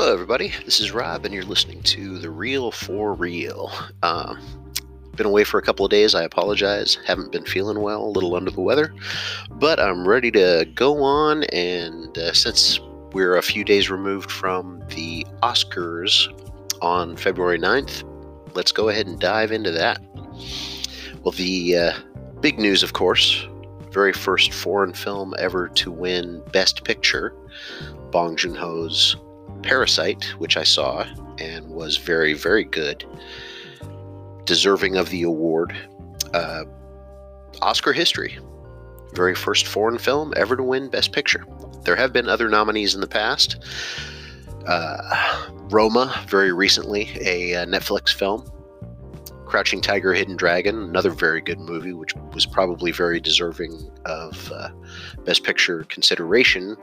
Hello, everybody. This is Rob, and you're listening to The Real for Real. Uh, been away for a couple of days. I apologize. Haven't been feeling well, a little under the weather, but I'm ready to go on. And uh, since we're a few days removed from the Oscars on February 9th, let's go ahead and dive into that. Well, the uh, big news, of course, very first foreign film ever to win Best Picture, Bong Joon Ho's Parasite, which I saw and was very, very good, deserving of the award. Uh, Oscar history. Very first foreign film ever to win Best Picture. There have been other nominees in the past. Uh, Roma, very recently, a, uh, Netflix film. Crouching Tiger, Hidden Dragon, another very good movie, which was probably very deserving of uh, Best Picture consideration.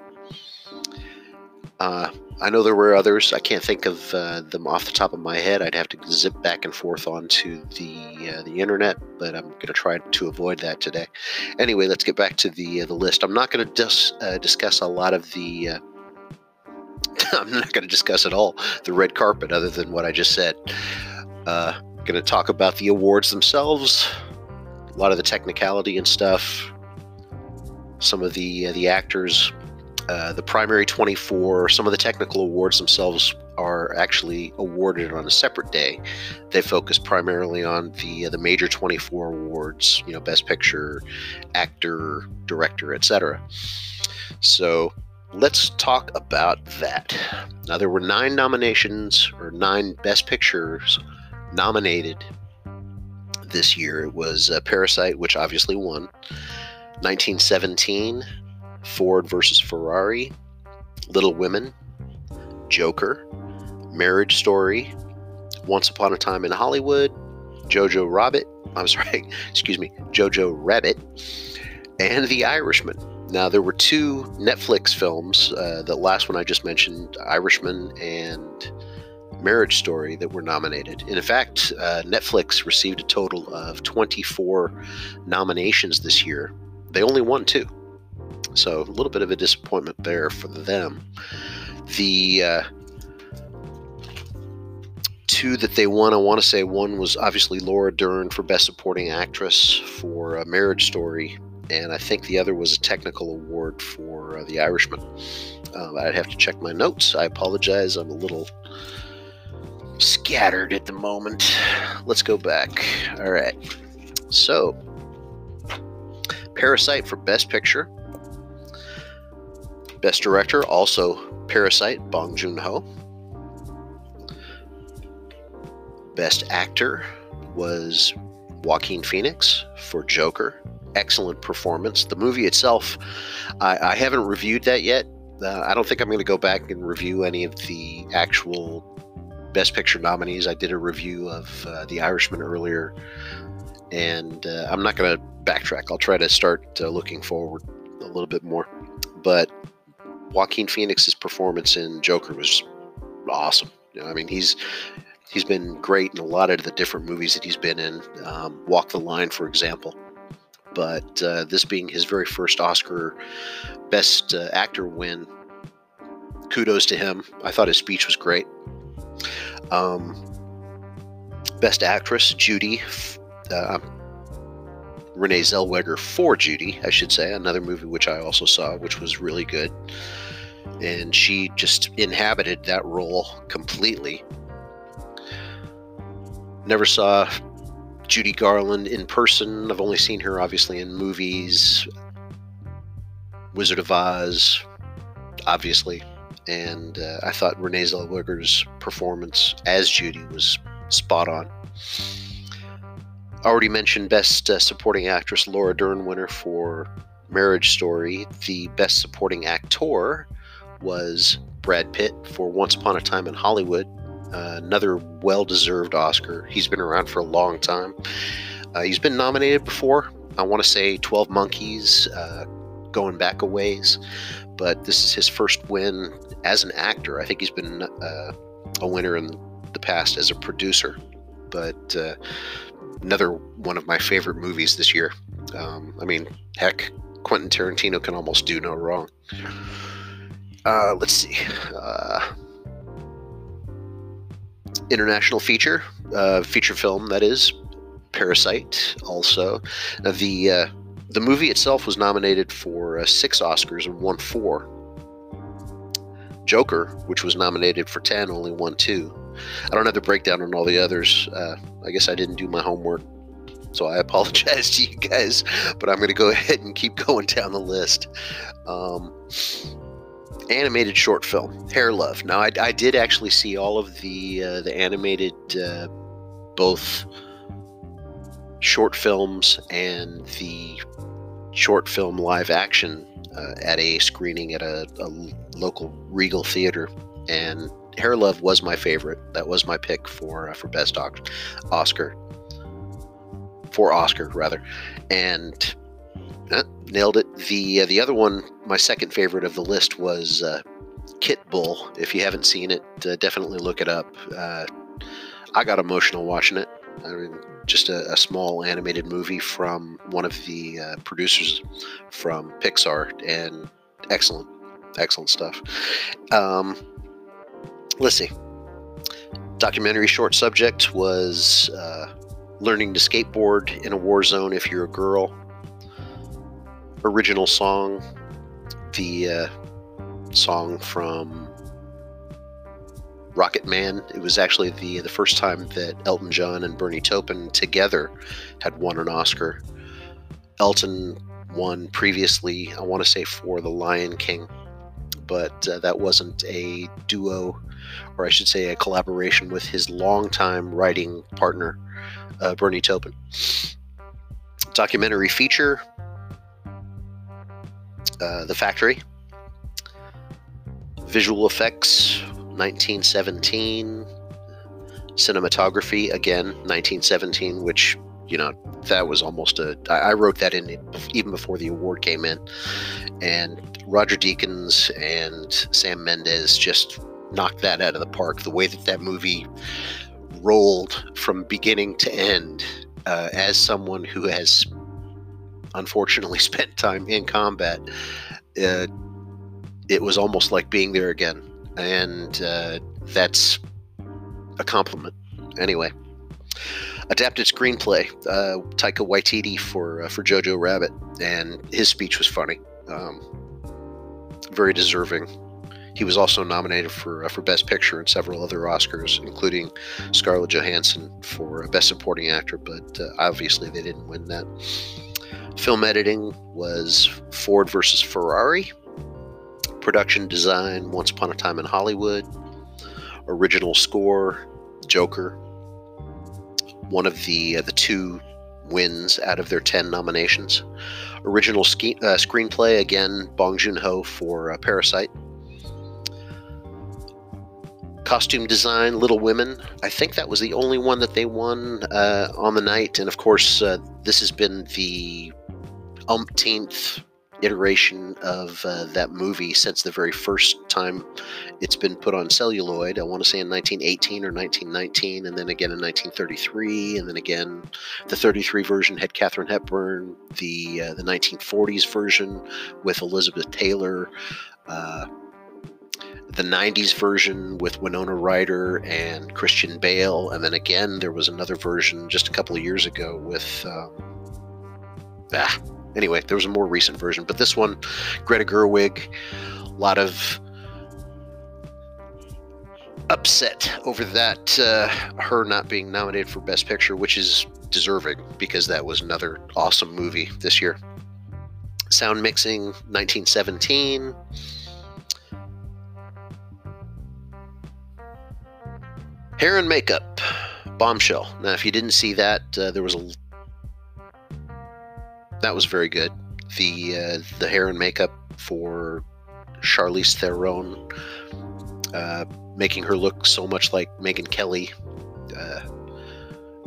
Uh, I know there were others. I can't think of uh, them off the top of my head. I'd have to zip back and forth onto the uh, the internet, but I'm going to try to avoid that today. Anyway, let's get back to the uh, the list. I'm not going to dis- uh, discuss a lot of the. Uh, I'm not going to discuss at all the red carpet, other than what I just said. Going to talk about the awards themselves, a lot of the technicality and stuff, some of the the actors uh, the primary 24, some of the technical awards themselves are actually awarded on a separate day. They focus primarily on the uh, the major 24 awards, you know, best picture, actor, director, etc. So, let's talk about that. Now there were 9 nominations or 9 best pictures nominated this year. It was uh, Parasite, which obviously won. 1917, Ford versus Ferrari, Little Women, Joker, Marriage Story, Once Upon a Time in Hollywood, Jojo Rabbit, I'm sorry, excuse me, Jojo Rabbit, and The Irishman. Now, there were two Netflix films, uh, the last one I just mentioned, Irishman and Marriage Story, that were nominated. In fact, uh, Netflix received a total of 24 nominations this year. They only won two. So a little bit of a disappointment there for them. The uh, two that they won, I want to say one was obviously Laura Dern for Best Supporting Actress for Marriage Story, and I think the other was a technical award for uh, The Irishman. Uh, I'd have to check my notes. I apologize. I'm a little scattered at the moment. Let's go back. All right. So, Parasite for Best Picture Best Director, also Parasite, Bong Joon Ho. Best Actor was Joaquin Phoenix for Joker. Excellent performance. The movie itself, I, I haven't reviewed that yet. Uh, I don't think I'm going to go back and review any of the actual Best Picture nominees. I did a review of uh, The Irishman earlier, and uh, I'm not going to backtrack. I'll try to start uh, looking forward a little bit more. But Joaquin Phoenix's performance in Joker was awesome. You know, I mean, he's he's been great in a lot of the different movies that he's been in. Um, Walk the Line, for example. But uh, this being his very first Oscar Best uh, Actor win, kudos to him. I thought his speech was great. Um, Best Actress, Judy. Uh, Renee Zellweger for Judy, I should say, another movie which I also saw, which was really good. And she just inhabited that role completely. Never saw Judy Garland in person. I've only seen her obviously in movies, Wizard of Oz, obviously. And uh, I thought Renee Zellweger's performance as Judy was spot on already mentioned Best uh, Supporting Actress Laura Dern winner for Marriage Story. The Best Supporting Actor was Brad Pitt for Once Upon a Time in Hollywood. Uh, another well deserved Oscar. He's been around for a long time. Uh, he's been nominated before. I want to say 12 Monkeys, uh, going back a ways, but this is his first win as an actor. I think he's been uh, a winner in the past as a producer, but uh, another one of my favorite movies this year. Um, I mean, heck, Quentin Tarantino can almost do no wrong. Uh, let's see. Uh, international feature, uh, feature film that is, Parasite. Also, the uh, the movie itself was nominated for uh, six Oscars and won four. Joker, which was nominated for ten, only won two. I don't have the breakdown on all the others. Uh, I guess I didn't do my homework, so I apologize to you guys. But I'm going to go ahead and keep going down the list. Um, animated short film, Hair Love. Now, I, I did actually see all of the uh, the animated, uh, both short films and the short film live action uh, at a screening at a, a, local Regal theater, and Hair Love was my favorite. That was my pick for uh, for best Oscar, for Oscar rather, and uh, nailed it. The uh, the other one, my second favorite of the list was uh, Kit Bull. If you haven't seen it, uh, definitely look it up. Uh, I got emotional watching it. I mean, just a, a small animated movie from one of the uh, producers from Pixar, and excellent, excellent stuff. Um, let's see. Documentary short subject was uh, learning to skateboard in a war zone if you're a girl. Original song, the uh, song from Rocketman. It was actually the the first time that Elton John and Bernie Taupin together had won an Oscar. Elton won previously, I want to say for The Lion King, but uh, that wasn't a duo, or I should say a collaboration with his longtime writing partner, uh, Bernie Taupin. Documentary feature uh, The Factory. Visual effects 1917. Cinematography, again, 1917, which, you know, that was almost a. I wrote that in even before the award came in. And Roger Deakins and Sam Mendes just knocked that out of the park. The way that that movie rolled from beginning to end, uh, as someone who has unfortunately spent time in combat, uh, it was almost like being there again and uh, that's a compliment. Anyway, adapted screenplay, uh, Taika Waititi for uh, for Jojo Rabbit, and his speech was funny, um, very deserving. He was also nominated for uh, for Best Picture and several other Oscars, including Scarlett Johansson for Best Supporting Actor, but uh, obviously they didn't win that. Film editing was Ford versus Ferrari, production design, Once Upon a Time in Hollywood, original score, Joker. One of the uh, the two wins out of their ten nominations. Original ski, uh, screenplay again, Bong Joon Ho for uh, Parasite. Costume design, Little Women. I think that was the only one that they won uh, on the night, and of course, uh, this has been the umpteenth iteration of uh, that movie since the very first time it's been put on celluloid. I want to say in 1918 or 1919, and then again in 1933, and then again the 33 version had Katharine Hepburn, the uh, the 1940s version with Elizabeth Taylor. Uh, the 90s version with Winona Ryder and Christian Bale, and then again there was another version just a couple of years ago with um, ah, Anyway, there was a more recent version, but this one, Greta Gerwig, a lot of upset over that uh, her not being nominated for Best Picture, which is deserving because that was another awesome movie this year. Sound mixing, 1917. Hair and makeup, bombshell. Now, if you didn't see that, uh, there was a that was very good. The uh, the hair and makeup for Charlize Theron, uh, making her look so much like Megyn Kelly, uh,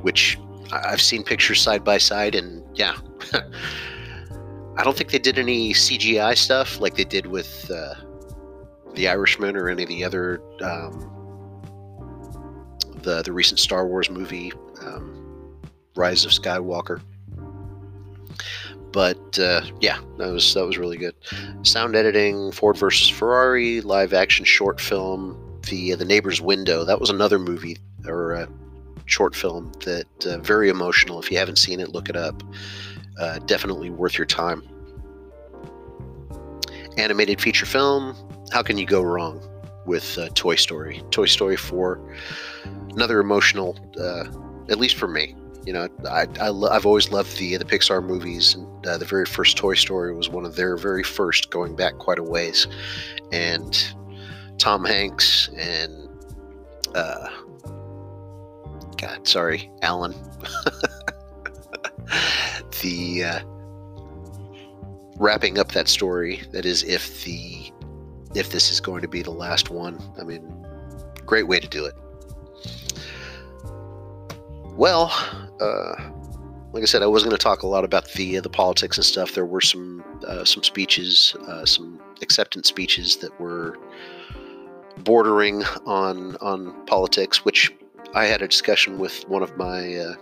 which I've seen pictures side by side, and yeah, I don't think they did any CGI stuff like they did with uh, the Irishman or any of the other um, the the recent Star Wars movie, um, Rise of Skywalker. But uh, yeah, that was that was really good. Sound editing, Ford versus Ferrari, live action short film, the the neighbor's window. That was another movie or a short film that uh, very emotional. If you haven't seen it, look it up. Uh, definitely worth your time. Animated feature film. How can you go wrong with uh, Toy Story? Toy Story 4. Another emotional, uh, at least for me. You know, I, I I've always loved the the Pixar movies, and uh, the very first Toy Story was one of their very first, going back quite a ways. And Tom Hanks and uh, God, sorry, Alan. the uh, wrapping up that story. That is, if the if this is going to be the last one. I mean, great way to do it. Well, uh, like I said, I wasn't going to talk a lot about the the politics and stuff. There were some uh, some speeches, uh, some acceptance speeches that were bordering on on politics, which I had a discussion with one of my uh,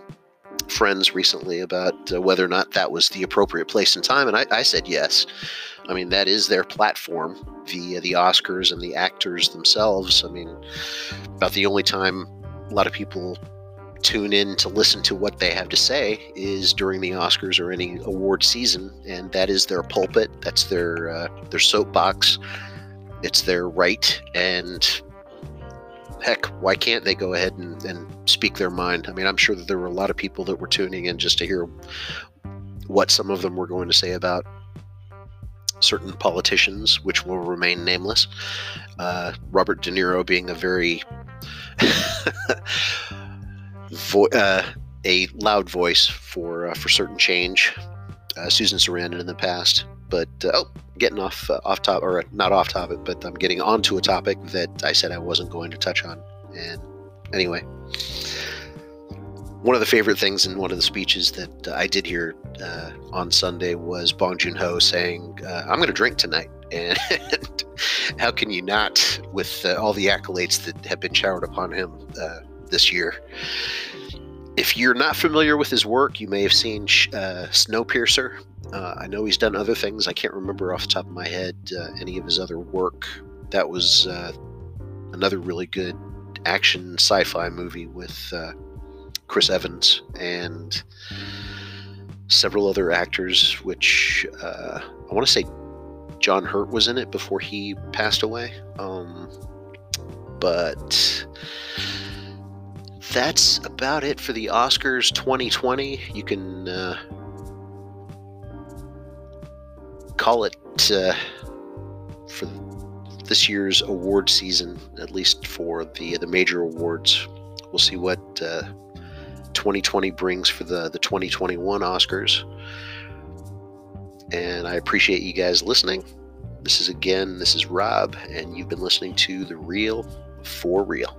friends recently about uh, whether or not that was the appropriate place and time, and I, I, said yes. I mean, that is their platform, the the Oscars and the actors themselves. I mean, about the only time a lot of people tune in to listen to what they have to say is during the Oscars or any award season, and that is their pulpit. That's their uh, their soapbox. It's their right, and heck, why can't they go ahead and, and speak their mind? I mean, I'm sure that there were a lot of people that were tuning in just to hear what some of them were going to say about certain politicians, which will remain nameless. Uh, Robert De Niro being a very vo- uh, a loud voice for uh, for certain change. Uh, Susan Sarandon in the past, but uh, oh, getting off uh, off top or not off topic, but I'm getting onto a topic that I said I wasn't going to touch on. And anyway, one of the favorite things in one of the speeches that uh, I did hear uh, on Sunday was Bong Joon Ho saying, uh, "I'm going to drink tonight." And how can you not, with uh, all the accolades that have been showered upon him uh, this year? If you're not familiar with his work, you may have seen uh, Snowpiercer. I know he's done other things. I can't remember off the top of my head any of his other work. That was another really good action sci fi movie with Chris Evans and several other actors, which uh, I want to say John Hurt was in it before he passed away. Um, but that's about it for the Oscars 2020. You can uh, call it uh, for this year's award season, at least for the the major awards. We'll see what uh, 2020 brings for the the 2021 Oscars. And I appreciate you guys listening. This is again, this is Rob, and you've been listening to The Real for Real.